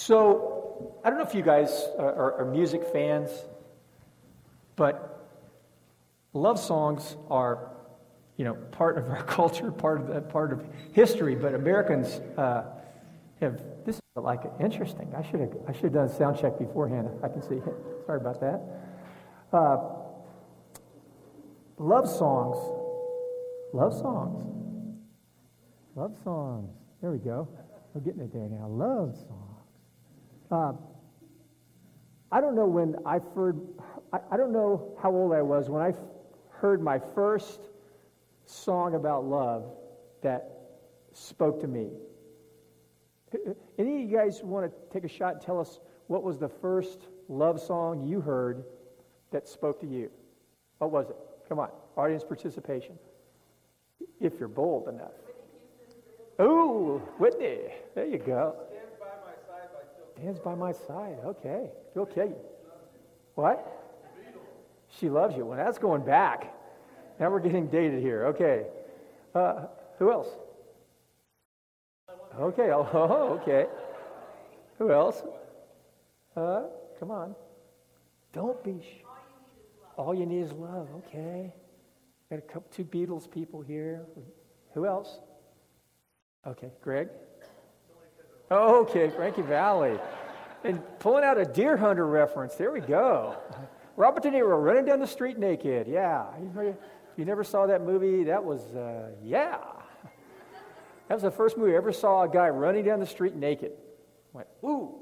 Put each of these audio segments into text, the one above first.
So, I don't know if you guys are, are, music fans, but love songs are, you know, part of our culture, part of the, part of history. But Americans uh, have this is like interesting. I should have I should have done a sound check beforehand. I can see. Sorry about that. Uh, love songs, love songs, love songs. There we go. We're getting it there now. Love songs. Uh, I don't know when I heard. I, I don't know how old I was when I heard my first song about love that spoke to me. Any of you guys want to take a shot and tell us what was the first love song you heard that spoke to you? What was it? Come on, audience participation. If you're bold enough. Oh, Whitney. There you go. Stands by my side. Okay. Phil Keaggy. What? She loves you. Well, that's going back. Now we're getting dated here. Okay. Uh, who else? Okay. Oh, okay. Who else? Uh, come on. Don't be. All you need is love. Okay. Got a couple, two Beatles people here. Who else? Okay, Greg. Okay, Frankie Valli. And pulling out a deer hunter reference. There we go. Robert De Niro running down the street naked. Yeah. You never saw that movie, that was, uh, yeah. That was the first movie I ever saw a guy running down the street naked. I went, ooh,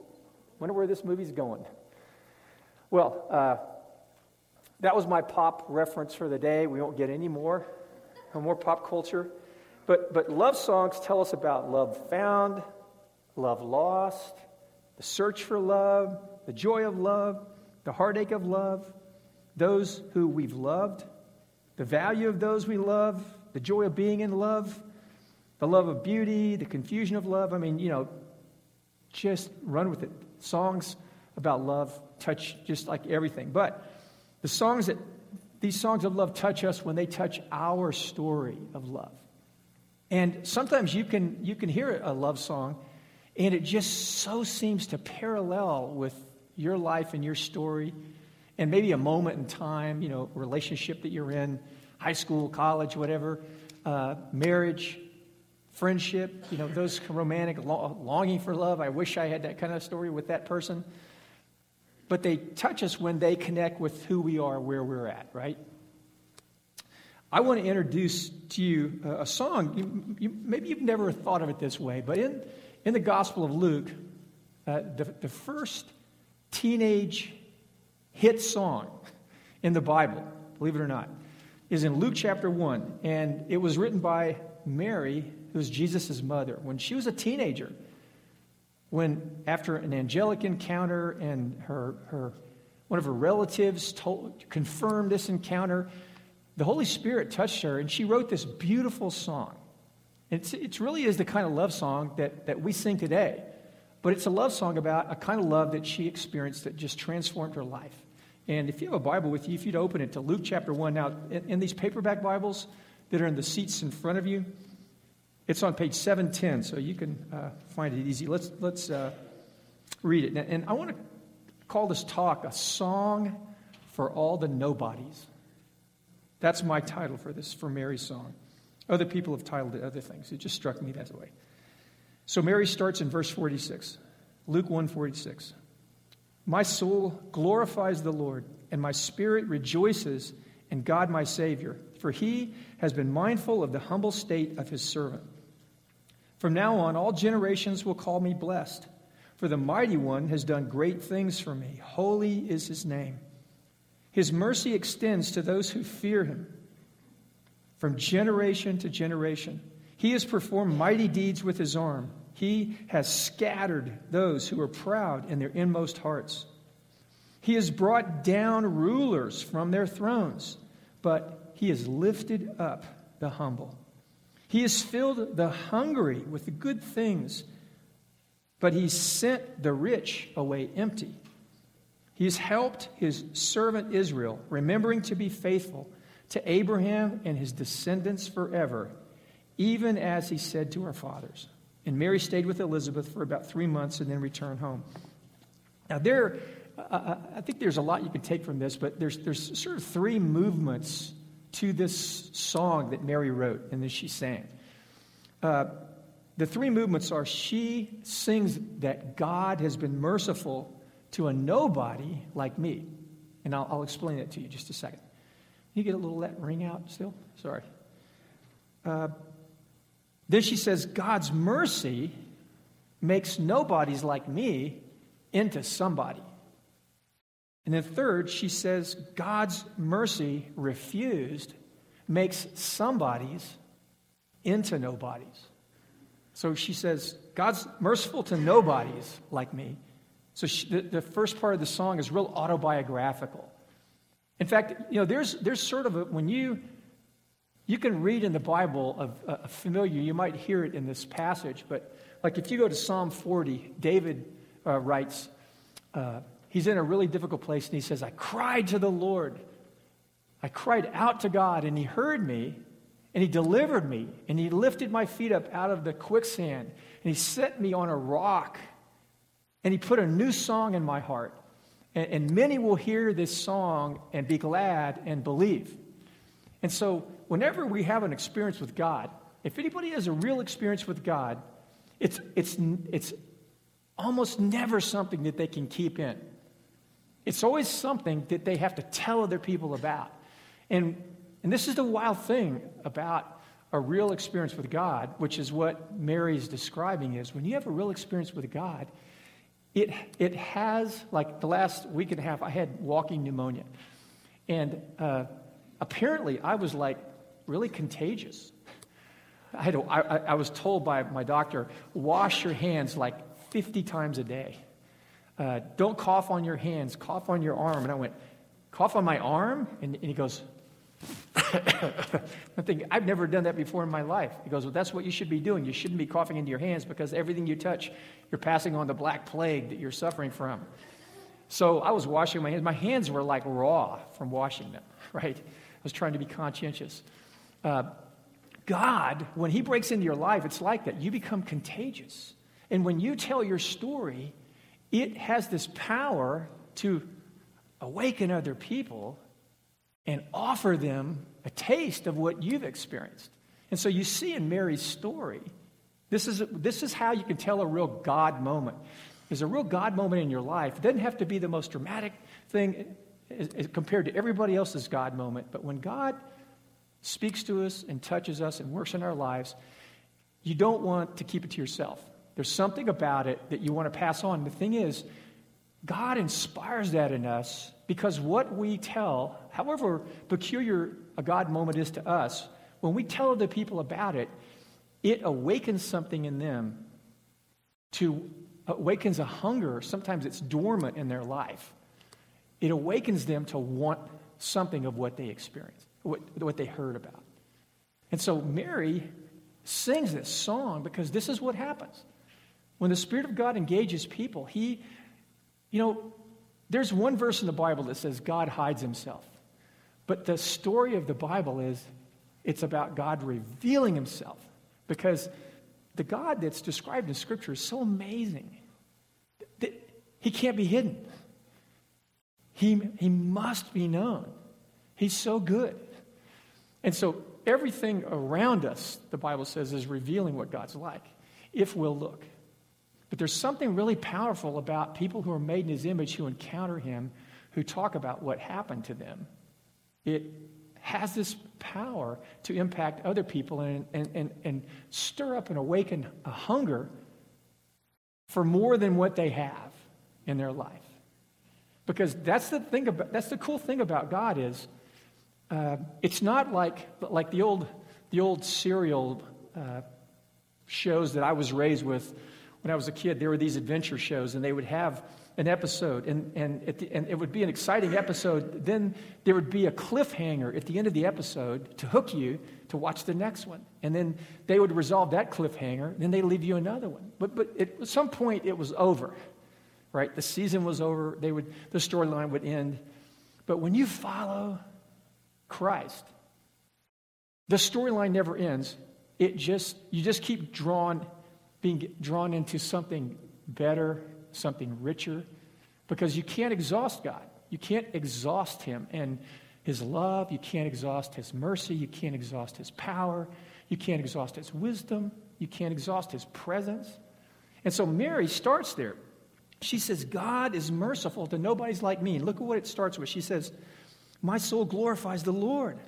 wonder where this movie's going. Well, uh, that was my pop reference for the day. We won't get any more, no more pop culture. But, but love songs tell us about love found, love lost, the search for love, the joy of love, the heartache of love, those who we've loved, the value of those we love, the joy of being in love, the love of beauty, the confusion of love. I mean, you know, just run with it. Songs about love touch just like everything. But the songs that these songs of love touch us when they touch our story of love. And sometimes you can you can hear a love song and it just so seems to parallel with your life and your story and maybe a moment in time, you know, relationship that you're in, high school, college, whatever, uh, marriage, friendship, you know, those romantic, longing for love. I wish I had that kind of story with that person. But they touch us when they connect with who we are, where we're at, right? I want to introduce to you a song. You, you, maybe you've never thought of it this way, but in, in the Gospel of Luke, uh, the, the first teenage hit song in the Bible, believe it or not, is in Luke chapter 1. And it was written by Mary, who was Jesus' mother, when she was a teenager. When, after an angelic encounter and her, her, one of her relatives told, confirmed this encounter, the Holy Spirit touched her and she wrote this beautiful song. It's, it really is the kind of love song that, that we sing today. But it's a love song about a kind of love that she experienced that just transformed her life. And if you have a Bible with you, if you'd open it to Luke chapter 1. Now, in, in these paperback Bibles that are in the seats in front of you, it's on page 710, so you can uh, find it easy. Let's, let's uh, read it. And I want to call this talk a song for all the nobodies. That's my title for this, for Mary's song. Other people have titled it other things. It just struck me that way. So Mary starts in verse 46, Luke 146. My soul glorifies the Lord, and my spirit rejoices in God my Savior, for he has been mindful of the humble state of his servant. From now on, all generations will call me blessed, for the mighty one has done great things for me. Holy is his name. His mercy extends to those who fear him from generation to generation. He has performed mighty deeds with his arm. He has scattered those who are proud in their inmost hearts. He has brought down rulers from their thrones, but he has lifted up the humble. He has filled the hungry with the good things, but he sent the rich away empty. He has helped his servant Israel, remembering to be faithful to Abraham and his descendants forever, even as he said to our fathers. And Mary stayed with Elizabeth for about three months and then returned home. Now, there, I think there's a lot you can take from this, but there's, there's sort of three movements to this song that Mary wrote and that she sang. Uh, the three movements are she sings that God has been merciful to a nobody like me. And I'll, I'll explain that to you just a second. You get a little that ring out still? Sorry. Uh, then she says, God's mercy makes nobodies like me into somebody. And then third, she says, God's mercy refused makes somebodies into nobodies. So she says, God's merciful to nobodies like me. So she, the, the, first part of the song is real autobiographical. In fact, you know, there's, there's sort of a, when you, you can read in the Bible of a familiar, you might hear it in this passage, but like if you go to Psalm 40, David uh, writes, uh, he's in a really difficult place and he says, I cried to the Lord. I cried out to God and he heard me and he delivered me, and he lifted my feet up out of the quicksand, and he set me on a rock, and he put a new song in my heart. And, and many will hear this song and be glad and believe. And so, whenever we have an experience with God, if anybody has a real experience with God, it's, it's, it's almost never something that they can keep in. It's always something that they have to tell other people about. And and this is the wild thing about a real experience with God, which is what Mary is describing is when you have a real experience with God, it, it has, like the last week and a half, I had walking pneumonia. And uh, apparently, I was like really contagious. I, had I was told by my doctor, wash your hands like 50 times a day. Uh, don't cough on your hands, cough on your arm. And I went, cough on my arm? And, and he goes, I'm thinking, I've never done that before in my life. He goes, Well, that's what you should be doing. You shouldn't be coughing into your hands because everything you touch, you're passing on the black plague that you're suffering from. So I was washing my hands. My hands were like raw from washing them, right? I was trying to be conscientious. Uh, God, when He breaks into your life, it's like that. You become contagious. And when you tell your story, it has this power to awaken other people and offer them a taste of what you've experienced. And so you see in Mary's story, this is, this is how you can tell a real God moment. There's a real God moment in your life. It doesn't have to be the most dramatic thing compared to everybody else's God moment, but when God speaks to us and touches us and works in our lives, you don't want to keep it to yourself. There's something about it that you want to pass on. The thing is, God inspires that in us because what we tell, however peculiar a God moment is to us, when we tell other people about it, it awakens something in them to uh, awakens a hunger. Sometimes it's dormant in their life. It awakens them to want something of what they experienced, what, what they heard about. And so Mary sings this song because this is what happens. When the Spirit of God engages people, He, you know, there's one verse in the Bible that says God hides himself. But the story of the Bible is it's about God revealing himself because the God that's described in Scripture is so amazing that he can't be hidden. He, he must be known. He's so good. And so everything around us, the Bible says, is revealing what God's like if we'll look. But there's something really powerful about people who are made in his image who encounter him, who talk about what happened to them. It has this power to impact other people and, and, and, and stir up and awaken a hunger for more than what they have in their life. Because that's the thing about that's the cool thing about God is uh, it's not like like the old the old serial uh, shows that I was raised with when I was a kid, there were these adventure shows, and they would have an episode, and, and, the, and, it would be an exciting episode. Then there would be a cliffhanger at the end of the episode to hook you to watch the next one. And then they would resolve that cliffhanger, and then they leave you another one. But, but at some point, it was over, right? The season was over, they would, the storyline would end. But when you follow Christ, the storyline never ends. It just, you just keep drawn being drawn into something better, something richer, because you can't exhaust God. You can't exhaust Him and His love. You can't exhaust His mercy. You can't exhaust His power. You can't exhaust His wisdom. You can't exhaust His presence. And so Mary starts there. She says, God is merciful to nobody's like me. And look at what it starts with. She says, My soul glorifies the Lord,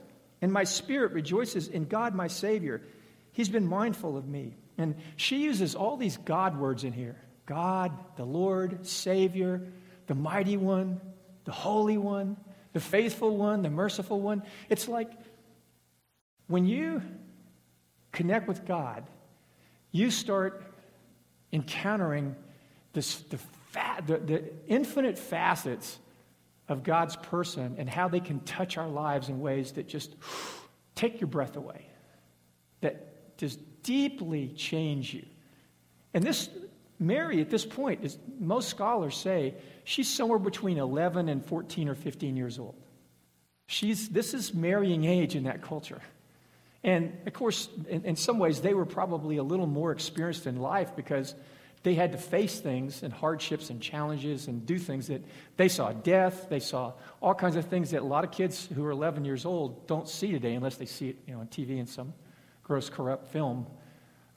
and my spirit rejoices in God, my Savior. He's been mindful of me. And she uses all these God words in here God, the Lord, Savior, the mighty one, the holy one, the faithful one, the merciful one. It's like when you connect with God, you start encountering this, the, fa- the, the infinite facets of God's person and how they can touch our lives in ways that just take your breath away, that just deeply change you. And this, Mary, at this point, is, most scholars say she's somewhere between 11 and 14 or 15 years old. She's, this is marrying age in that culture. And of course, in, in, some ways, they were probably a little more experienced in life because they had to face things and hardships and challenges and do things that they saw death, they saw all kinds of things that a lot of kids who are 11 years old don't see today unless they see it you know, on TV in some gross, corrupt film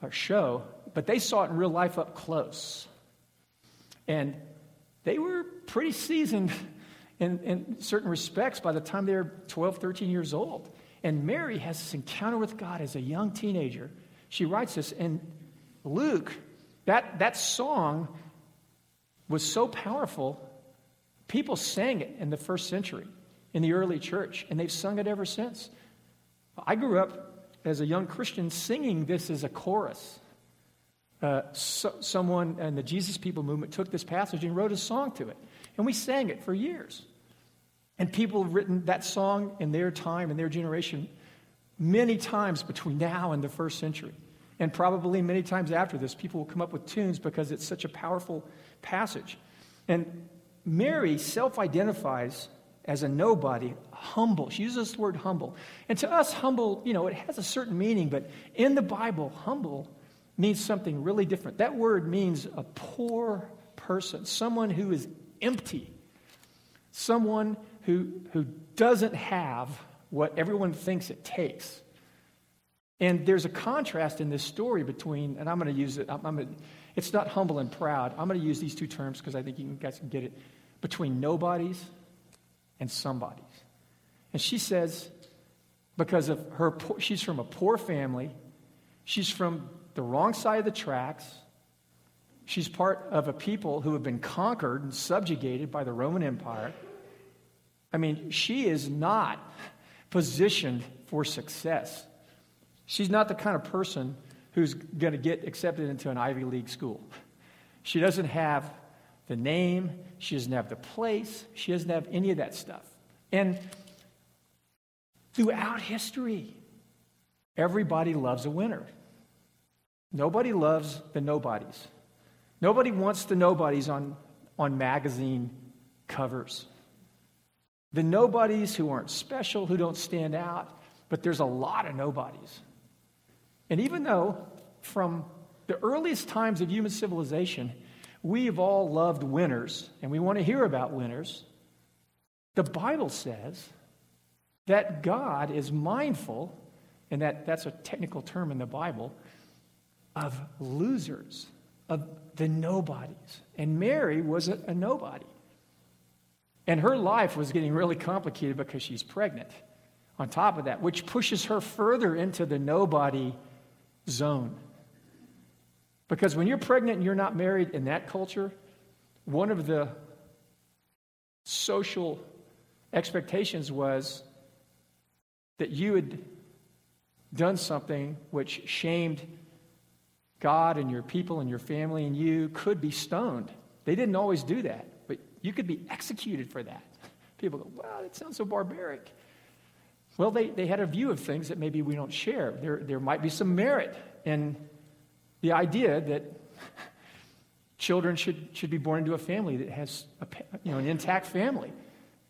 or show. But they saw it in real life up close. And they were pretty seasoned in, in certain respects by the time they were 12, 13 years old. And Mary has this encounter with God as a young teenager. She writes this, and Luke, that, that song was so powerful, people sang it in the first century, in the early church, and they've sung it ever since. I grew up as a young Christian singing this as a chorus. Uh, so, someone in the Jesus People movement took this passage and wrote a song to it. And we sang it for years. And people have written that song in their time, in their generation, many times between now and the first century. And probably many times after this, people will come up with tunes because it's such a powerful passage. And Mary self identifies as a nobody, humble. She uses the word humble. And to us, humble, you know, it has a certain meaning, but in the Bible, humble means something really different. That word means a poor person, someone who is empty, someone who, who doesn't have what everyone thinks it takes. And there's a contrast in this story between, and I'm going to use it, I'm, I'm it's not humble and proud. I'm going to use these two terms because I think you guys can get it, between nobodies and somebodies. And she says, because of her, she's from a poor family, she's from the wrong side of the tracks, she's part of a people who have been conquered and subjugated by the Roman Empire. I mean, she is not positioned for success. She's not the kind of person who's going to get accepted into an Ivy League school. She doesn't have the name, she doesn't have the place, she doesn't have any of that stuff. And throughout history, everybody loves a winner. Nobody loves the nobodies. Nobody wants the nobodies on, on magazine covers. The nobodies who aren't special, who don't stand out, but there's a lot of nobodies. And even though from the earliest times of human civilization, we've all loved winners and we want to hear about winners, the Bible says that God is mindful, and that, that's a technical term in the Bible, of losers, of the nobodies. And Mary was a, a nobody. And her life was getting really complicated because she's pregnant on top of that, which pushes her further into the nobody zone. Because when you're pregnant and you're not married in that culture, one of the social expectations was that you had done something which shamed God and your people and your family, and you could be stoned. They didn't always do that. But you could be executed for that. People go, wow, that sounds so barbaric. Well, they, they had a view of things that maybe we don't share. There, there might be some merit in the idea that children should, should be born into a family that has a, you know, an intact family.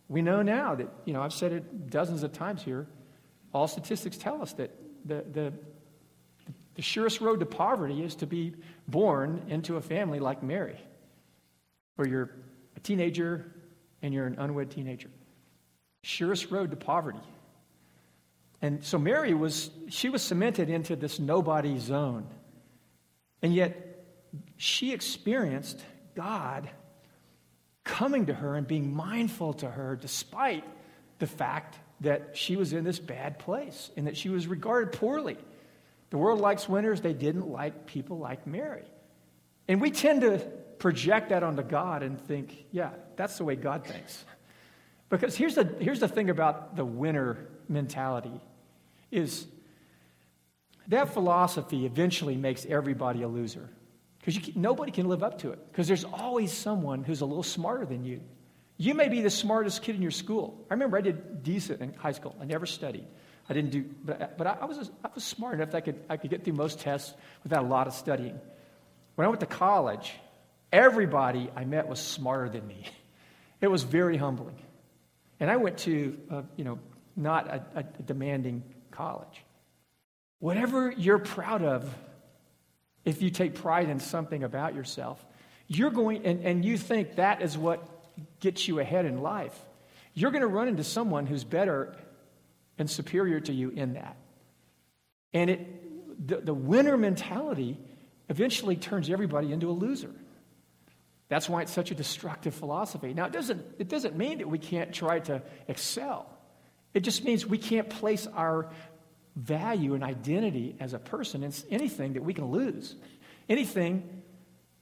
We know now that, you know, I've said it dozens of times here, all statistics tell us that the, the The surest road to poverty is to be born into a family like Mary, where you're a teenager and you're an unwed teenager. Surest road to poverty. And so Mary was, she was cemented into this nobody zone. And yet she experienced God coming to her and being mindful to her despite the fact that she was in this bad place and that she was regarded poorly. The world likes winners, they didn't like people like Mary. And we tend to project that onto God and think, yeah, that's the way God thinks. Because here's the, here's the thing about the winner mentality is that philosophy eventually makes everybody a loser. Because nobody can live up to it. Because there's always someone who's a little smarter than you. You may be the smartest kid in your school. I remember I did decent in high school. I never studied. I didn't do, but, but I, was, I was smart enough that I could, I could get through most tests without a lot of studying. When I went to college, everybody I met was smarter than me. It was very humbling. And I went to, you know, not a, a demanding college. Whatever you're proud of, if you take pride in something about yourself, you're going, and, and you think that is what gets you ahead in life, you're going to run into someone who's better and superior to you in that. And it, the, the winner mentality eventually turns everybody into a loser. That's why it's such a destructive philosophy. Now, it doesn't, it doesn't mean that we can't try to excel. It just means we can't place our value and identity as a person in anything that we can lose, anything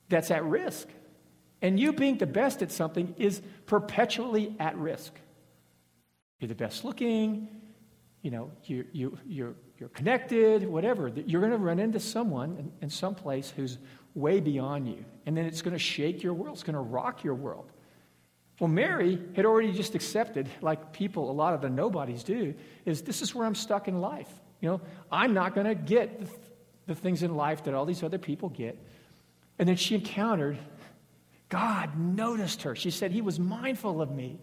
that's at risk. And you being the best at something is perpetually at risk. You're the best looking, you know, you, you, you're, you're connected, whatever. You're going to run into someone in, in some place who's way beyond you. And then it's going to shake your world, it's going to rock your world. Well, Mary had already just accepted, like people, a lot of the nobodies do, is this is where I'm stuck in life. You know, I'm not going to get the, the things in life that all these other people get. And then she encountered God noticed her. She said, He was mindful of me.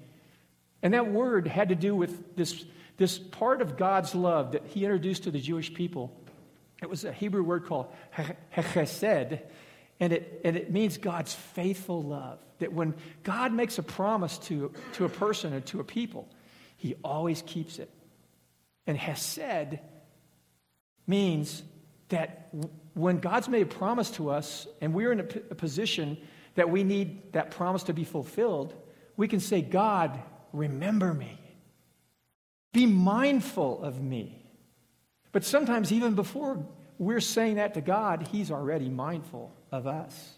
And that word had to do with this this part of God's love that he introduced to the Jewish people, it was a Hebrew word called chesed, and it, and it means God's faithful love. That when God makes a promise to, to a person or to a people, he always keeps it. And hesed means that when God's made a promise to us and we're in a, p- a position that we need that promise to be fulfilled, we can say, God, remember me. Be mindful of me. But sometimes, even before we're saying that to God, He's already mindful of us.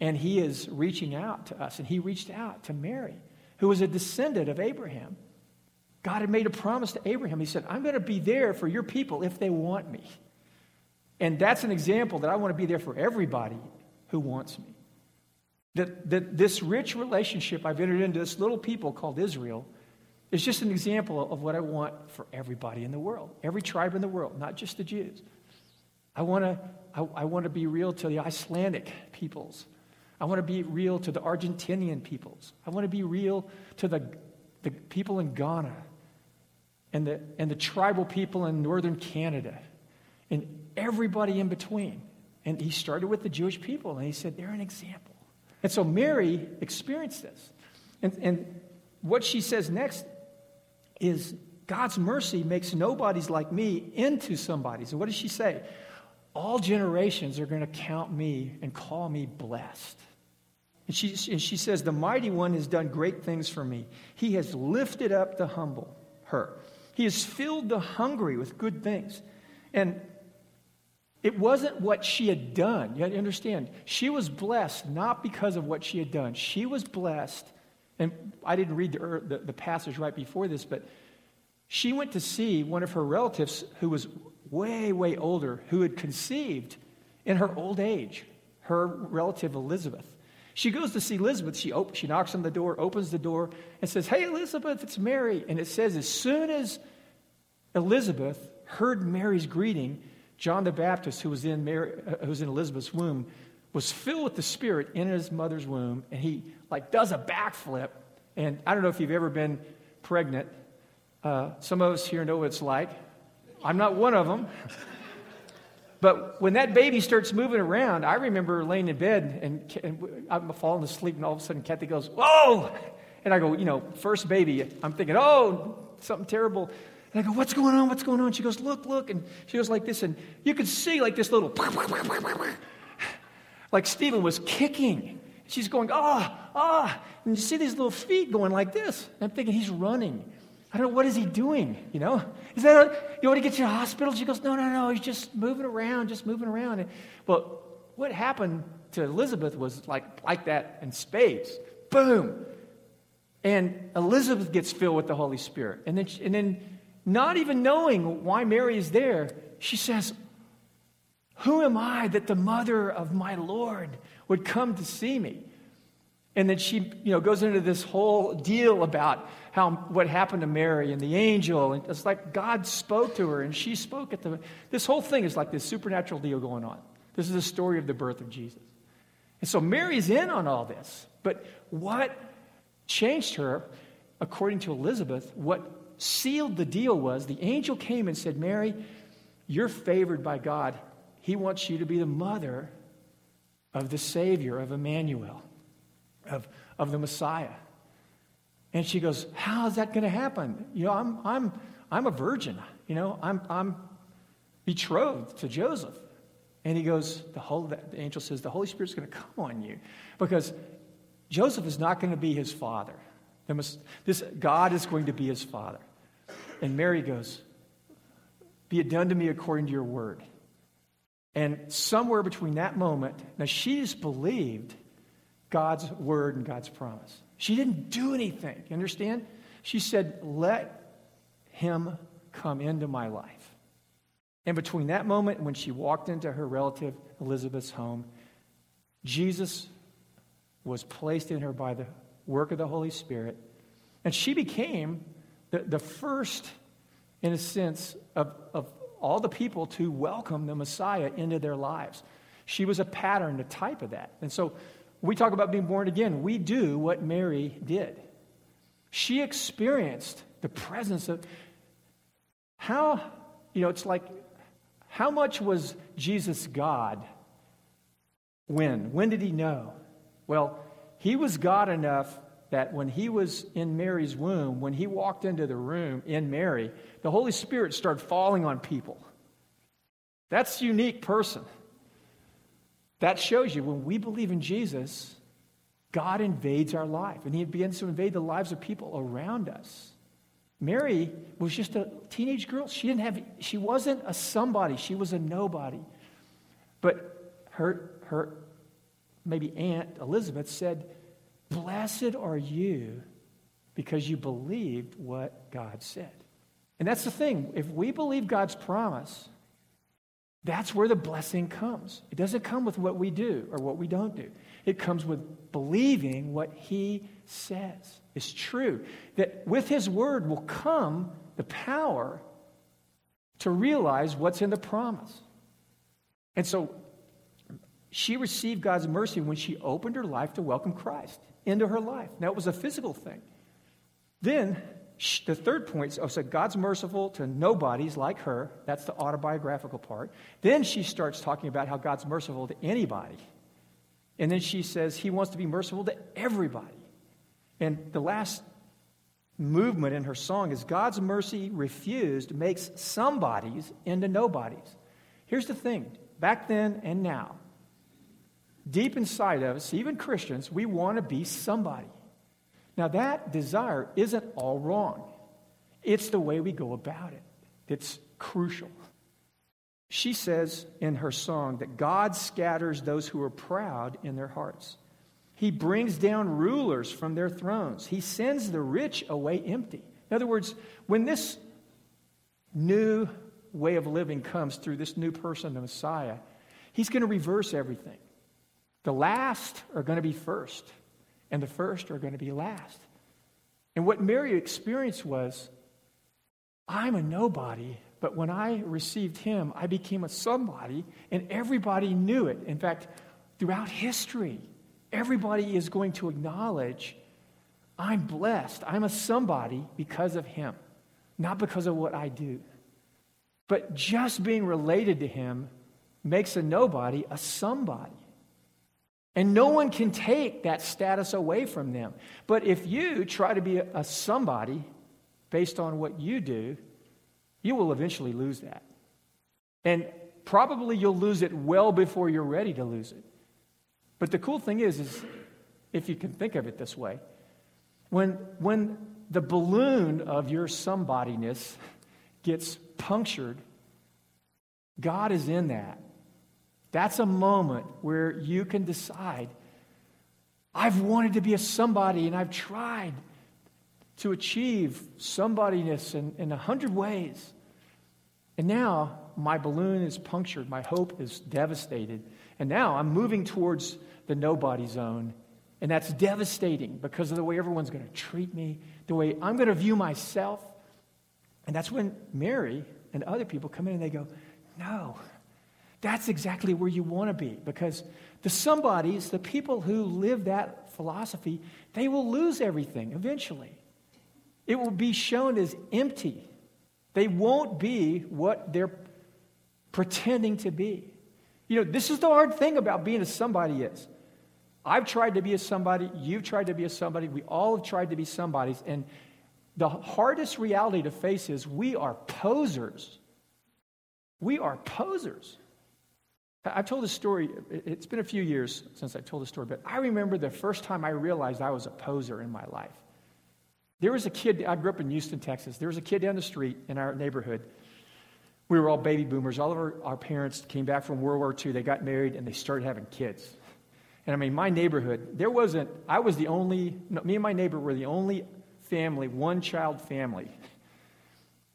And He is reaching out to us. And He reached out to Mary, who was a descendant of Abraham. God had made a promise to Abraham. He said, I'm going to be there for your people if they want me. And that's an example that I want to be there for everybody who wants me. That, that this rich relationship I've entered into this little people called Israel it's just an example of what I want for everybody in the world, every tribe in the world, not just the Jews. I want to I, I want to be real to the Icelandic peoples. I want to be real to the Argentinian peoples. I want to be real to the, the people in Ghana and the, and the tribal people in northern Canada and everybody in between. And he started with the Jewish people and he said, they're an example. And so Mary experienced this. And, and what she says next is God's mercy makes nobodies like me into somebodies. And what does she say? All generations are going to count me and call me blessed. And she, and she says, The mighty one has done great things for me. He has lifted up the humble, her. He has filled the hungry with good things. And it wasn't what she had done. You understand, she was blessed not because of what she had done. She was blessed and I didn't read the, the, the, passage right before this, but she went to see one of her relatives who was way, way older, who had conceived in her old age, her relative Elizabeth. She goes to see Elizabeth. She, op- she knocks on the door, opens the door, and says, Hey, Elizabeth, it's Mary. And it says, as soon as Elizabeth heard Mary's greeting, John the Baptist, who was in, Mary, uh, who was in Elizabeth's womb, was filled with the Spirit in his mother's womb, and he like does a backflip. And I don't know if you've ever been pregnant. Uh, some of us here know what it's like. I'm not one of them. But when that baby starts moving around, I remember laying in bed and, and I'm falling asleep, and all of a sudden Kathy goes, Whoa! And I go, You know, first baby. I'm thinking, Oh, something terrible. And I go, What's going on? What's going on? She goes, Look, look. And she goes like this. And you could see like this little, like Stephen was kicking. She's going, Ah, ah. And you see these little feet going like this. And I'm thinking, He's running. I don't know, what is he doing? You know? Is that, a, you want to get to the hospital? She goes, no, no, no, he's just moving around, just moving around. And, well, what happened to Elizabeth was like, like that in spades. Boom. And Elizabeth gets filled with the Holy Spirit. And then, and then not even knowing why Mary is there, she says, Who am I that the mother of my Lord would come to see me? And then she, you know, goes into this whole deal about how what happened to Mary and the angel. And it's like God spoke to her and she spoke at the. This whole thing is like this supernatural deal going on. This is the story of the birth of Jesus. And so Mary's in on all this. But what changed her, according to Elizabeth, what sealed the deal was the angel came and said, Mary, you're favored by God. He wants you to be the mother of the Savior, of Emmanuel of, of the Messiah. And she goes, How is that going to happen? You know, I'm, I'm, I'm a virgin. You know, I'm, I'm betrothed to Joseph. And he goes, the, whole, the angel says, The Holy Spirit's going to come on you because Joseph is not going to be his father. Must, this, God is going to be his father. And Mary goes, Be it done to me according to your word. And somewhere between that moment, now she's believed God's word and God's promise. She didn't do anything. You understand? She said, Let him come into my life. And between that moment when she walked into her relative Elizabeth's home, Jesus was placed in her by the work of the Holy Spirit. And she became the, the first, in a sense, of, of all the people to welcome the Messiah into their lives. She was a pattern, a type of that. And so we talk about being born again, we do what Mary did. She experienced the presence of how, you know, it's like, how much was Jesus God? When? When did he know? Well, he was God enough that when he was in Mary's womb, when he walked into the room in Mary, the Holy Spirit started falling on people. That's unique person. That shows you when we believe in Jesus, God invades our life and he begins to invade the lives of people around us. Mary was just a teenage girl. She didn't have she wasn't a somebody, she was a nobody. But her her maybe aunt Elizabeth said, "Blessed are you because you believed what God said." And that's the thing. If we believe God's promise, that's where the blessing comes. It doesn't come with what we do or what we don't do. It comes with believing what he says is true. That with his word will come the power to realize what's in the promise. And so she received God's mercy when she opened her life to welcome Christ into her life. Now, it was a physical thing. Then the third point oh, so God's merciful to nobodies like her. That's the autobiographical part. Then she starts talking about how God's merciful to anybody. And then she says he wants to be merciful to everybody. And the last movement in her song is God's mercy refused makes somebodies into nobodies. Here's the thing back then and now, deep inside of us, even Christians, we want to be somebody. Now, that desire isn't all wrong, it's the way we go about it. It's crucial. She says in her song that God scatters those who are proud in their hearts. He brings down rulers from their thrones. He sends the rich away empty. In other words, when this new way of living comes through this new person, the Messiah, he's going to reverse everything. The last are going to be first and the first are going to be last. And what Mary experienced was I'm a nobody, but when I received him, I became a somebody, and everybody knew it. In fact, throughout history, everybody is going to acknowledge I'm blessed. I'm a somebody because of him, not because of what I do. But just being related to him makes a nobody a somebody. And no one can take that status away from them. But if you try to be a, somebody based on what you do, you will eventually lose that. And probably you'll lose it well before you're ready to lose it. But the cool thing is, is if you can think of it this way, when, when the balloon of your somebodyness gets punctured, God is in that. That's a moment where you can decide I've wanted to be a somebody and I've tried to achieve somebodyness in, in a hundred ways. And now my balloon is punctured, my hope is devastated. And now I'm moving towards the nobody zone. And that's devastating because of the way everyone's going to treat me, the way I'm going to view myself. And that's when Mary and other people come in and they go, No, that's exactly where you want to be because the somebodies, the people who live that philosophy, they will lose everything eventually. It will be shown as empty. They won't be what they're pretending to be. You know, this is the hard thing about being a somebody is. I've tried to be a somebody, you've tried to be a somebody, we all have tried to be somebodies, and the hardest reality to face is we are posers. We are posers. I've told this story, it's been a few years since I've told this story, but I remember the first time I realized I was a poser in my life. There was a kid, I grew up in Houston, Texas. There was a kid down the street in our neighborhood. We were all baby boomers. All of our, our parents came back from World War II. They got married and they started having kids. And I mean, my neighborhood, there wasn't, I was the only, no, me and my neighbor were the only family, one child family.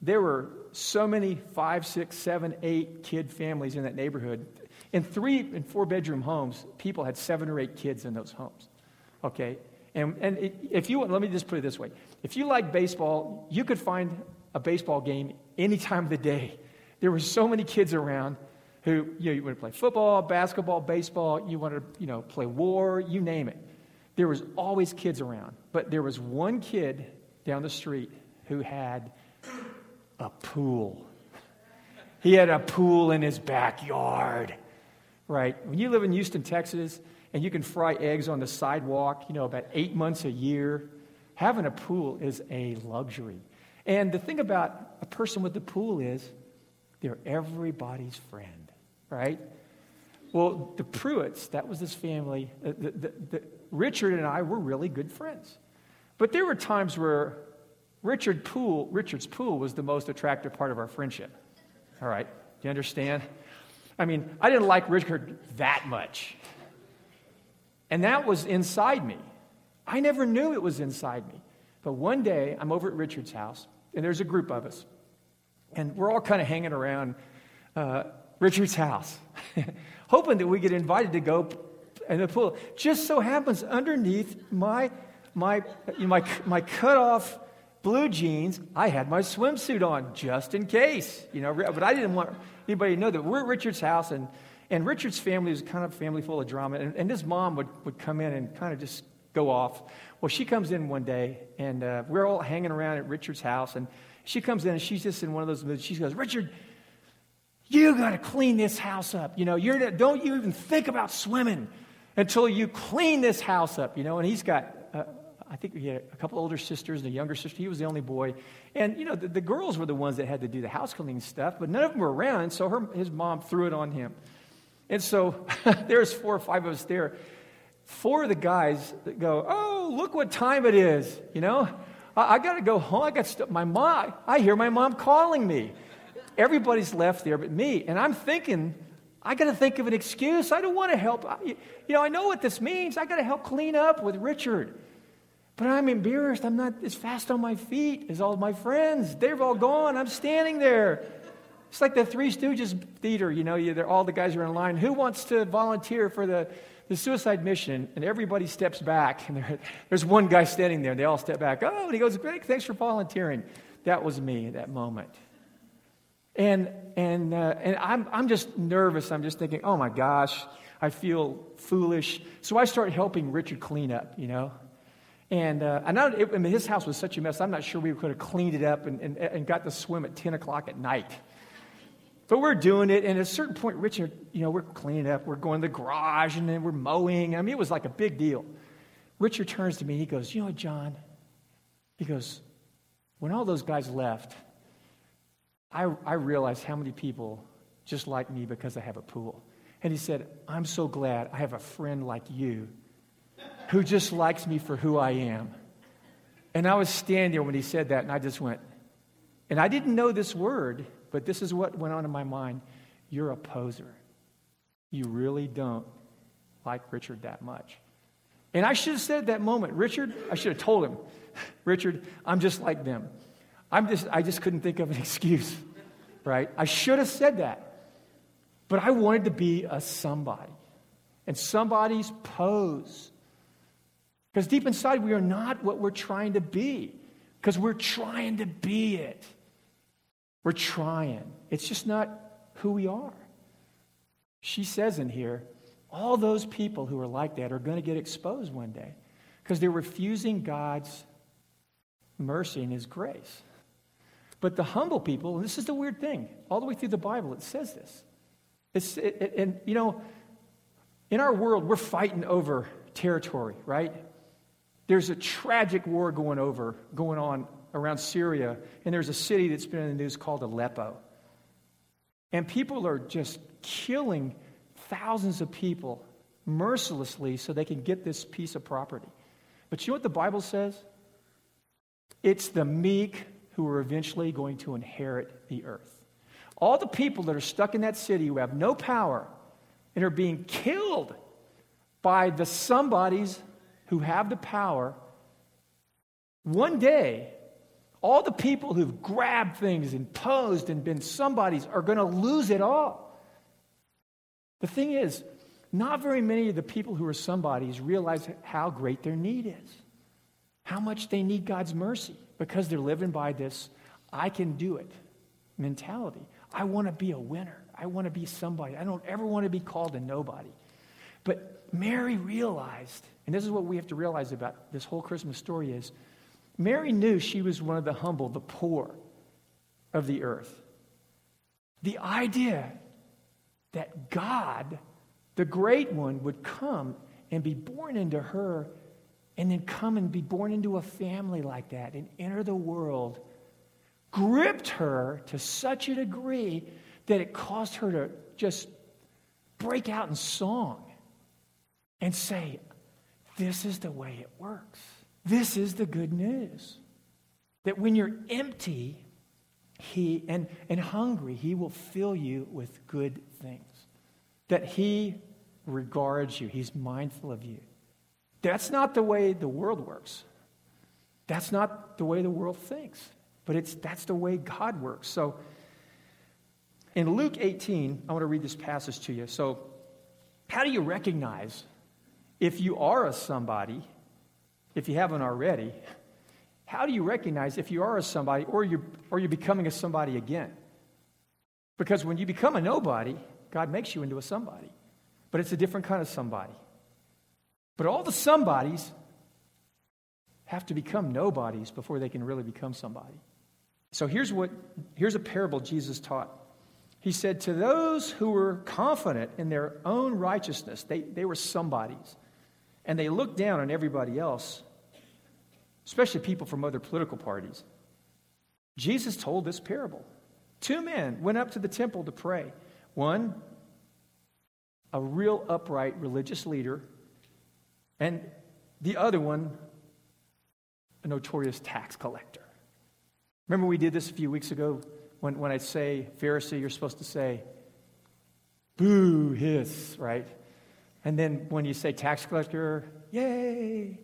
There were so many five, six, seven, eight kid families in that neighborhood. In three and four bedroom homes, people had seven or eight kids in those homes. Okay? And, and if you, let me just put it this way if you like baseball, you could find a baseball game any time of the day. There were so many kids around who, you know, you want to play football, basketball, baseball, you want to, you know, play war, you name it. There was always kids around. But there was one kid down the street who had a pool. He had a pool in his backyard right? When you live in Houston, Texas, and you can fry eggs on the sidewalk, you know, about eight months a year, having a pool is a luxury. And the thing about a person with a pool is they're everybody's friend, right? Well, the Pruitts, that was this family, the, the, the, Richard and I were really good friends. But there were times where Richard Poole, Richard's pool was the most attractive part of our friendship. All right, do you understand? I mean, I didn't like Richard that much. And that was inside me. I never knew it was inside me. But one day, I'm over at Richard's house, and there's a group of us. And we're all kind of hanging around uh, Richard's house, hoping that we get invited to go in the pool. Just so happens underneath my, my, my, my cut off blue jeans, I had my swimsuit on just in case, you know, but I didn't want anybody to know that we're at Richard's house and, and Richard's family was kind of family full of drama and, and his mom would, would come in and kind of just go off. Well, she comes in one day and uh, we're all hanging around at Richard's house and she comes in and she's just in one of those moods. She goes, Richard, you got to clean this house up. You know, you're, don't you even think about swimming until you clean this house up, you know, and he's got I think he had a couple older sisters and a younger sister. He was the only boy. And, you know, the, the, girls were the ones that had to do the house cleaning stuff, but none of them were around. So her, his mom threw it on him. And so there's four or five of us there. Four of the guys that go, Oh, look what time it is. You know, I, I got to go home. I got st- my mom. I hear my mom calling me. Everybody's left there but me. And I'm thinking, I got to think of an excuse. I don't want to help. You know, I know what this means. I got to help clean up with Richard. But I'm embarrassed. I'm not as fast on my feet as all my friends. They've all gone. I'm standing there. It's like the Three Stooges theater, you know, you, all the guys are in line. Who wants to volunteer for the, the suicide mission? And everybody steps back. And there's one guy standing there. And they all step back. Oh, and he goes, Great, thanks for volunteering. That was me at that moment. And, and, uh, and I'm, I'm just nervous. I'm just thinking, oh my gosh, I feel foolish. So I start helping Richard clean up, you know. And, uh, I, it, I mean, his house was such a mess, I'm not sure we could have cleaned it up and, and, and got to swim at 10 o'clock at night. But we're doing it, and at a certain point, Richard, you know, we're cleaning up, we're going to the garage, and then we're mowing. I mean, it was like a big deal. Richard turns to me and he goes, You know John? He goes, When all those guys left, I, I realized how many people just like me because I have a pool. And he said, I'm so glad I have a friend like you who just likes me for who I am. And I was standing there when he said that, and I just went, and I didn't know this word, but this is what went on in my mind. You're a poser. You really don't like Richard that much. And I should have said at that moment, Richard, I should have told him, Richard, I'm just like them. I'm just, I just couldn't think of an excuse, right? I should have said that. But I wanted to be a somebody. And somebody's pose. Because deep inside, we are not what we're trying to be. Because we're trying to be it. We're trying. It's just not who we are. She says in here, all those people who are like that are going to get exposed one day because they're refusing God's mercy and His grace. But the humble people, and this is the weird thing, all the way through the Bible, it says this. It's, it, it, and, you know, in our world, we're fighting over territory, right? There's a tragic war going over, going on around Syria, and there's a city that's been in the news called Aleppo. And people are just killing thousands of people mercilessly so they can get this piece of property. But you know what the Bible says? It's the meek who are eventually going to inherit the earth. All the people that are stuck in that city who have no power and are being killed by the somebodies who have the power, one day, all the people who've grabbed things and posed and been somebodies are going to lose it all. The thing is, not very many of the people who are somebodies realize how great their need is, how much they need God's mercy because they're living by this I can do it mentality. I want to be a winner. I want to be somebody. I don't ever want to be called a nobody. But Mary realized, and this is what we have to realize about this whole Christmas story is Mary knew she was one of the humble, the poor of the earth. The idea that God, the great one, would come and be born into her and then come and be born into a family like that and enter the world gripped her to such a degree that it caused her to just break out in song and say, This is the way it works. This is the good news. That when you're empty he, and, and hungry, He will fill you with good things. That He regards you, He's mindful of you. That's not the way the world works. That's not the way the world thinks. But it's, that's the way God works. So in Luke 18, I want to read this passage to you. So, how do you recognize if you are a somebody, if you haven't already? How do you recognize if you are a somebody or you're, or you're becoming a somebody again? Because when you become a nobody, God makes you into a somebody. But it's a different kind of somebody. But all the somebodies have to become nobodies before they can really become somebody. So here's what here's a parable Jesus taught. He said, To those who were confident in their own righteousness, they, they were somebodies, and they look down on everybody else, especially people from other political parties. Jesus told this parable. Two men went up to the temple to pray. One, a real upright religious leader, and the other one, a notorious tax collector. Remember, we did this a few weeks ago when, when I say Pharisee, you're supposed to say, boo, hiss, right? And then when you say tax collector, yay.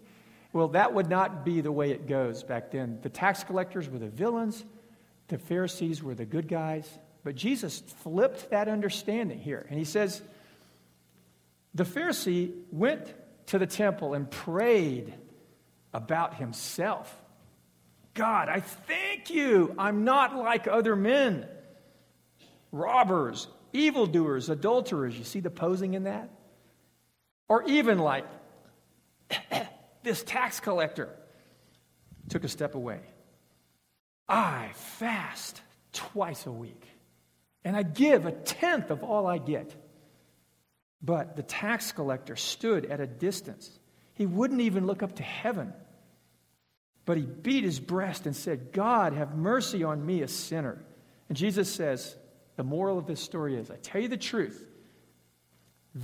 Well, that would not be the way it goes back then. The tax collectors were the villains, the Pharisees were the good guys. But Jesus flipped that understanding here. And he says, the Pharisee went to the temple and prayed about himself. God, I thank you. I'm not like other men, robbers, evildoers, adulterers. You see the posing in that? Or even like this tax collector took a step away. I fast twice a week and I give a tenth of all I get. But the tax collector stood at a distance. He wouldn't even look up to heaven, but he beat his breast and said, God, have mercy on me, a sinner. And Jesus says, the moral of this story is I tell you the truth.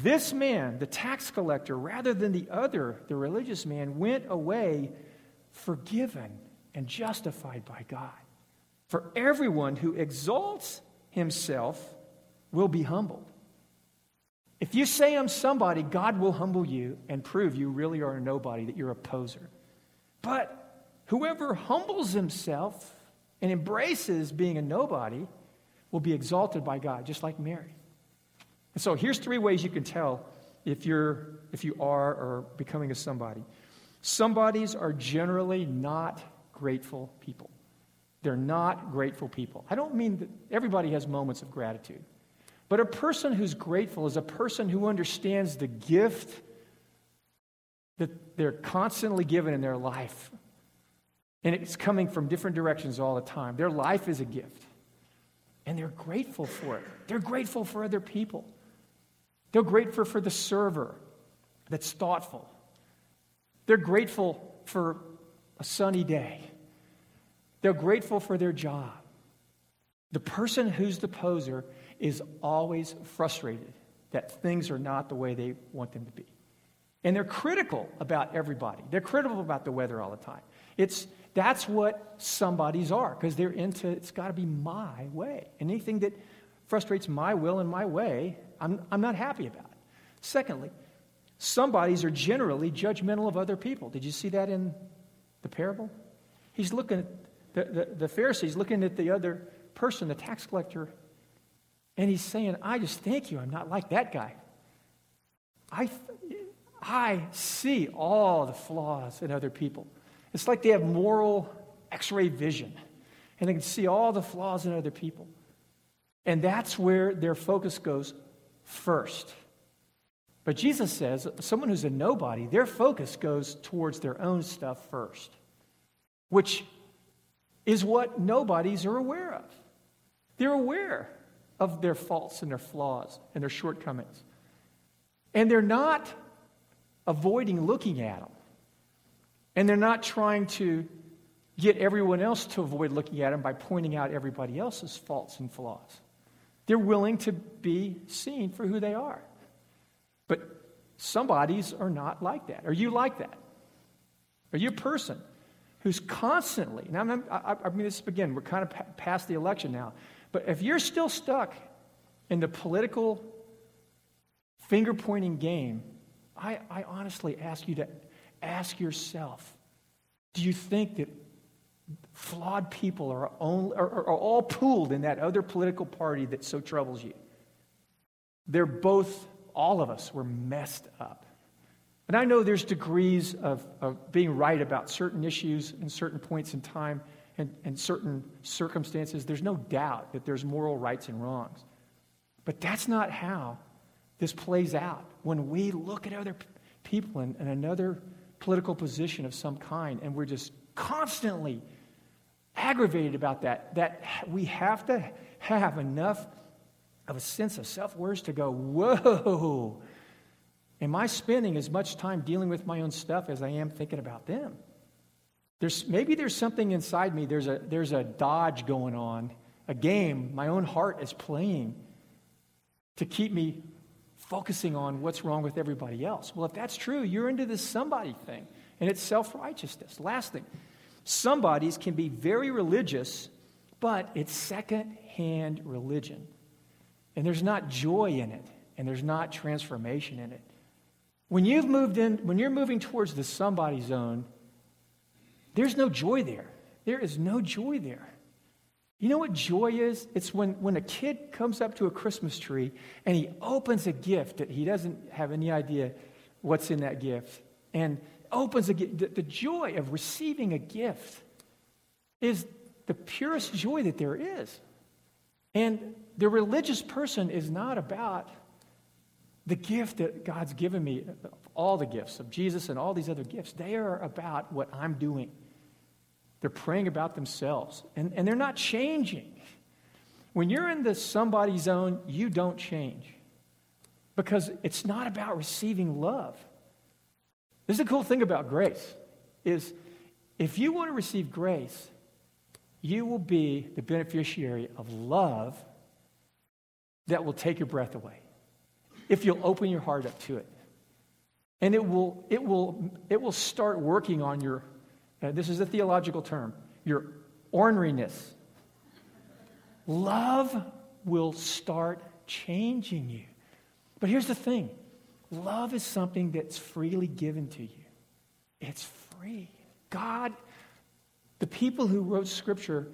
This man, the tax collector, rather than the other, the religious man, went away forgiven and justified by God. For everyone who exalts himself will be humbled. If you say I'm somebody, God will humble you and prove you really are a nobody, that you're a poser. But whoever humbles himself and embraces being a nobody will be exalted by God, just like Mary. And so here's three ways you can tell if you're if you are or becoming a somebody. Somebodies are generally not grateful people. They're not grateful people. I don't mean that everybody has moments of gratitude. But a person who's grateful is a person who understands the gift that they're constantly given in their life. And it's coming from different directions all the time. Their life is a gift. And they're grateful for it. They're grateful for other people. They're grateful for the server that's thoughtful. They're grateful for a sunny day. They're grateful for their job. The person who's the poser is always frustrated that things are not the way they want them to be. And they're critical about everybody. They're critical about the weather all the time. It's, that's what somebodies are because they're into it's got to be my way. Anything that frustrates my will and my way, I'm, I'm not happy about. It. Secondly, somebodies are generally judgmental of other people. Did you see that in the parable? He's looking at the, the, the Pharisees looking at the other person, the tax collector, and he's saying, I just thank you, I'm not like that guy. I, I see all the flaws in other people. It's like they have moral x ray vision, and they can see all the flaws in other people. And that's where their focus goes first. But Jesus says someone who's a nobody, their focus goes towards their own stuff first, which is what nobodies are aware of. They're aware of their faults and their flaws and their shortcomings. And they're not avoiding looking at them. And they're not trying to get everyone else to avoid looking at them by pointing out everybody else's faults and flaws. They're willing to be seen for who they are. But somebodies are not like that. Are you like that? Are you a person who's constantly, now I'm, I, I mean, this again, we're kind of past the election now, but if you're still stuck in the political finger pointing game, I, I honestly ask you to ask yourself do you think that flawed people are, only, are, are all pooled in that other political party that so troubles you? They're both, all of us, were messed up. And I know there's degrees of, of being right about certain issues in certain points in time and, and certain circumstances. There's no doubt that there's moral rights and wrongs. But that's not how this plays out. When we look at other people in, in another political position of some kind and we're just constantly aggravated about that, that we have to have enough of a sense of self worth to go, whoa, am I spending as much time dealing with my own stuff as I am thinking about them? There's, maybe there's something inside me, there's a, there's a dodge going on, a game my own heart is playing to keep me focusing on what's wrong with everybody else. Well, if that's true, you're into this somebody thing, and it's self righteousness. Last thing, somebodies can be very religious, but it's second hand religion. And there's not joy in it, and there's not transformation in it. When you've moved in, when you're moving towards the somebody zone, there's no joy there. There is no joy there. You know what joy is? It's when, when a kid comes up to a Christmas tree and he opens a gift that he doesn't have any idea what's in that gift. And opens a. The, the joy of receiving a gift is the purest joy that there is. And the religious person is not about the gift that God's given me, all the gifts of Jesus and all these other gifts. They are about what I'm doing. They're praying about themselves, and, and they're not changing. When you're in the somebody zone, you don't change because it's not about receiving love. This is the cool thing about grace is if you want to receive grace, you will be the beneficiary of love that will take your breath away if you'll open your heart up to it. And it will, it will, it will start working on your, uh, this is a theological term, your orneriness. Love will start changing you. But here's the thing love is something that's freely given to you, it's free. God, the people who wrote Scripture,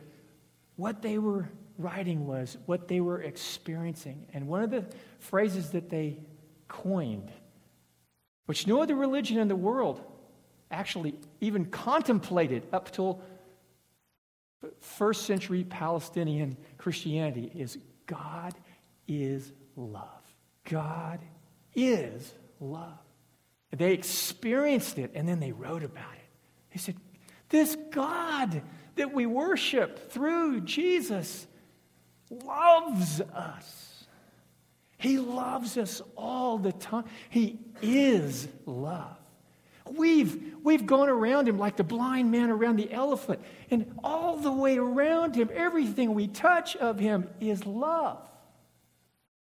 what they were writing was what they were experiencing. And one of the phrases that they coined, which no other religion in the world actually even contemplated up till first century Palestinian Christianity, is God is love. God is love. They experienced it and then they wrote about it. They said, This God that we worship through Jesus loves us. He loves us all the time. He is love. We've, we've gone around him like the blind man around the elephant, and all the way around him, everything we touch of him is love.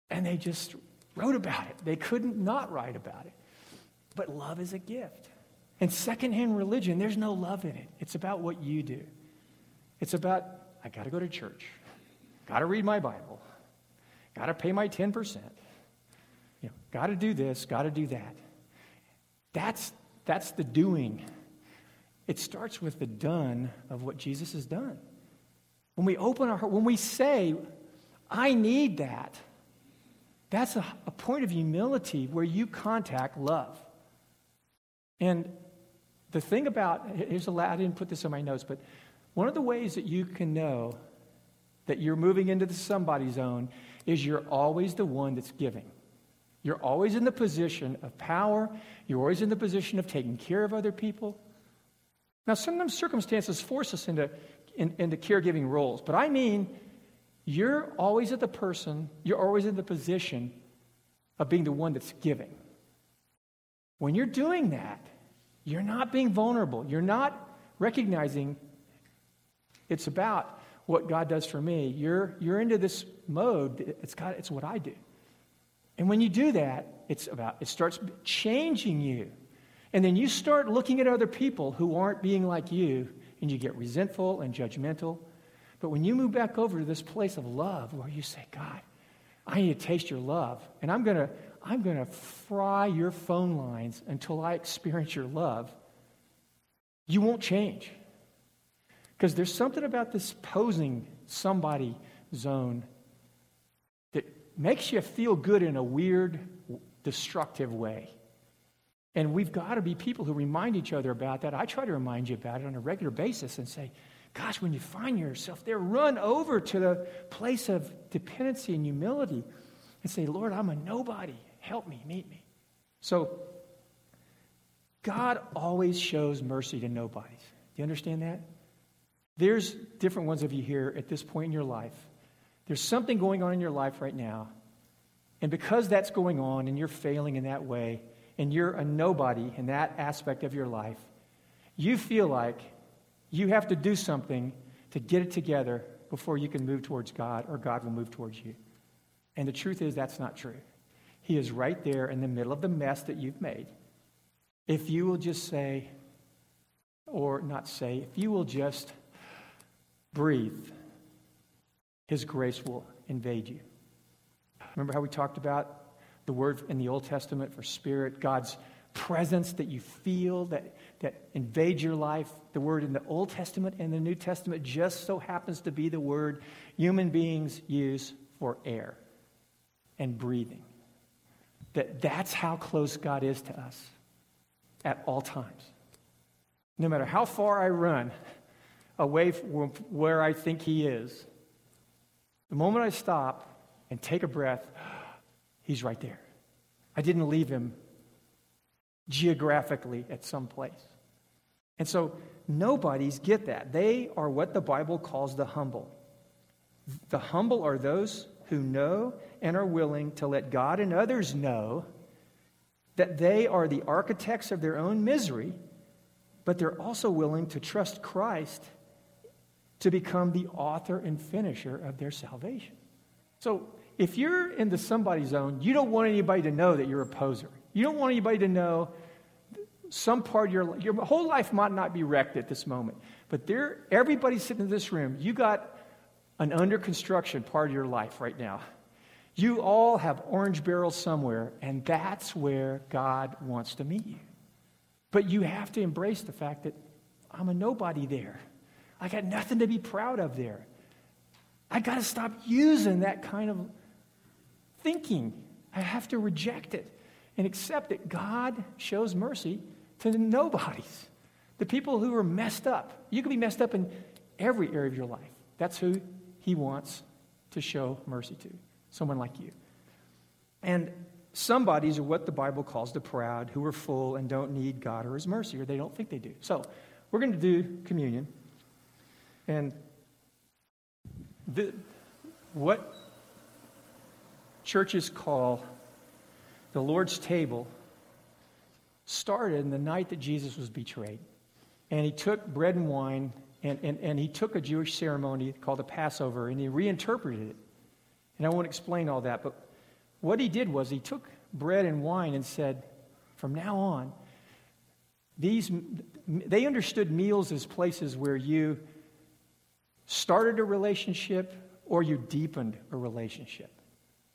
And they just wrote about it. They couldn't not write about it. But love is a gift. In secondhand religion, there's no love in it. It's about what you do. It's about, I got to go to church. Got to read my Bible. Got to pay my 10%. You know, got to do this, got to do that. That's, that's the doing. It starts with the done of what Jesus has done. When we open our heart, when we say, I need that, that's a, a point of humility where you contact love. And the thing about, here's a, I didn't put this in my notes, but one of the ways that you can know that you're moving into the somebody zone is you're always the one that's giving. You're always in the position of power. You're always in the position of taking care of other people. Now, sometimes circumstances force us into, in, into caregiving roles, but I mean, you're always at the person, you're always in the position of being the one that's giving. When you're doing that, you're not being vulnerable. You're not recognizing it's about what God does for me. You're, you're into this mode. It's, God, it's what I do. And when you do that, it's about, it starts changing you. And then you start looking at other people who aren't being like you, and you get resentful and judgmental. But when you move back over to this place of love where you say, God, I need to taste your love, and I'm going to I'm going to fry your phone lines until I experience your love, you won't change. Because there's something about this posing somebody zone that makes you feel good in a weird, destructive way. And we've got to be people who remind each other about that. I try to remind you about it on a regular basis and say, gosh, when you find yourself there, run over to the place of dependency and humility and say, Lord, I'm a nobody. Help me, meet me. So, God always shows mercy to nobodies. Do you understand that? There's different ones of you here at this point in your life. There's something going on in your life right now. And because that's going on and you're failing in that way, and you're a nobody in that aspect of your life, you feel like you have to do something to get it together before you can move towards God or God will move towards you. And the truth is, that's not true. He is right there in the middle of the mess that you've made. If you will just say, or not say, if you will just breathe, His grace will invade you. Remember how we talked about the word in the Old Testament for spirit, God's presence that you feel, that, that invades your life? The word in the Old Testament and the New Testament just so happens to be the word human beings use for air and breathing. That that's how close God is to us at all times. No matter how far I run, away from where I think He is, the moment I stop and take a breath, He's right there. I didn't leave Him geographically at some place. And so nobodies get that. They are what the Bible calls the humble. The humble are those who know and are willing to let God and others know that they are the architects of their own misery, but they're also willing to trust Christ to become the author and finisher of their salvation. So if you're in the somebody zone, you don't want anybody to know that you're a poser. You don't want anybody to know some part of your your whole life might not be wrecked at this moment, but there everybody sitting in this room, you got an under construction part of your life right now. You all have orange barrels somewhere, and that's where God wants to meet you. But you have to embrace the fact that I'm a nobody there. I got nothing to be proud of there. I got to stop using that kind of thinking. I have to reject it and accept that God shows mercy to the nobodies, the people who are messed up. You can be messed up in every area of your life. That's who He wants to show mercy to someone like you. And somebodies are what the Bible calls the proud, who are full and don't need God or His mercy, or they don't think they do. So we're going to do communion. And the, what churches call the Lord's table started in the night that Jesus was betrayed. And he took bread and wine, and, and, and he took a Jewish ceremony called the Passover, and he reinterpreted it. And I won't explain all that, but what he did was he took bread and wine and said, from now on, these, they understood meals as places where you started a relationship or you deepened a relationship.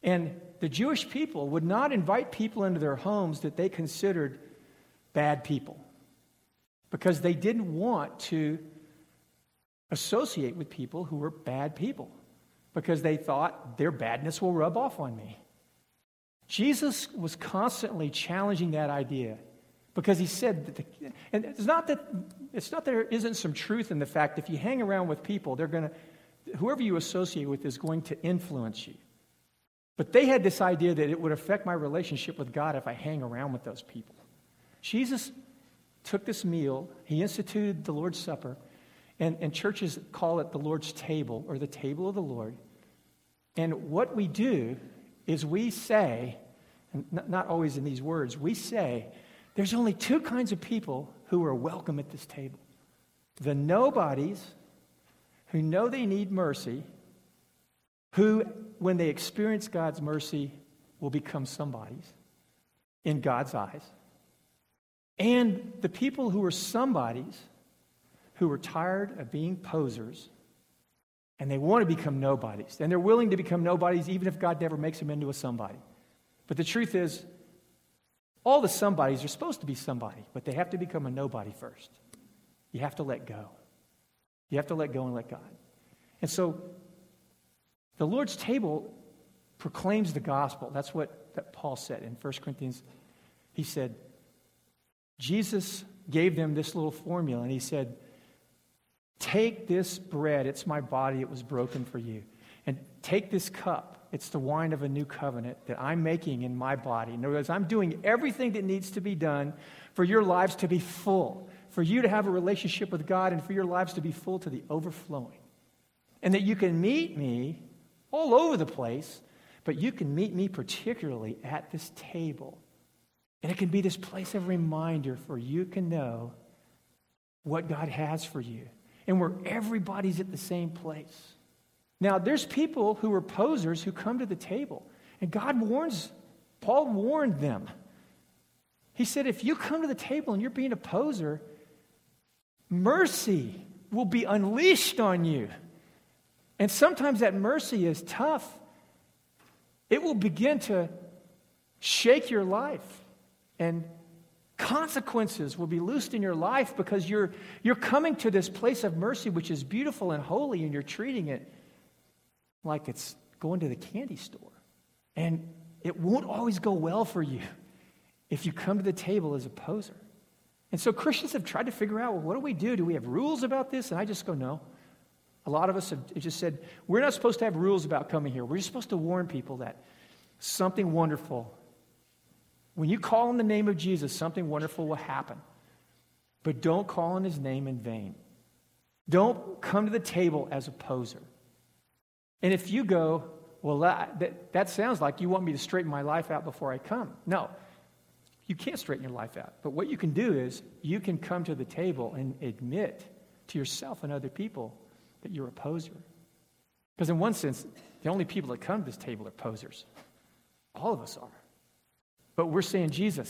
And the Jewish people would not invite people into their homes that they considered bad people because they didn't want to associate with people who were bad people because they thought their badness will rub off on me. Jesus was constantly challenging that idea because he said that, the, and it's not that it's not there isn't some truth in the fact if you hang around with people, they're going to, whoever you associate with is going to influence you. But they had this idea that it would affect my relationship with God if I hang around with those people. Jesus took this meal, he instituted the Lord's Supper, and, and churches call it the Lord's table or the table of the Lord. And what we do is we say, not always in these words, we say, there's only two kinds of people who are welcome at this table the nobodies who know they need mercy, who, when they experience God's mercy, will become somebodies in God's eyes, and the people who are somebodies who are tired of being posers and they want to become nobodies. And they're willing to become nobodies even if God never makes them into a somebody. But the truth is, all the somebodies are supposed to be somebody, but they have to become a nobody first. You have to let go. You have to let go and let God. And so the Lord's table proclaims the gospel. That's what that Paul said in 1 Corinthians. He said, Jesus gave them this little formula, and he said, Take this bread, it's my body, it was broken for you. And take this cup, it's the wine of a new covenant that I'm making in my body. In other words, I'm doing everything that needs to be done for your lives to be full, for you to have a relationship with God, and for your lives to be full to the overflowing. And that you can meet me all over the place, but you can meet me particularly at this table. And it can be this place of reminder for you can know what God has for you and where everybody's at the same place. Now, there's people who are posers who come to the table, and God warns, Paul warned them. He said, if you come to the table and you're being a poser, mercy will be unleashed on you. And sometimes that mercy is tough. It will begin to shake your life and consequences will be loosed in your life because you're, you're coming to this place of mercy, which is beautiful and holy, and you're treating it like it's going to the candy store. And it won't always go well for you if you come to the table as a poser. And so Christians have tried to figure out well, what do we do? Do we have rules about this? And I just go, no. A lot of us have just said, we're not supposed to have rules about coming here. We're just supposed to warn people that something wonderful when you call on the name of Jesus, something wonderful will happen. But don't call on his name in vain. Don't come to the table as a poser. And if you go, well, that, that, sounds like you want me to straighten my life out before I come. No, you can't straighten your life out. But what you can do is you can come to the table and admit to yourself and other people that you're a poser. Because, in one sense, the only people that come to this table are posers. All of us are. But we're saying, Jesus,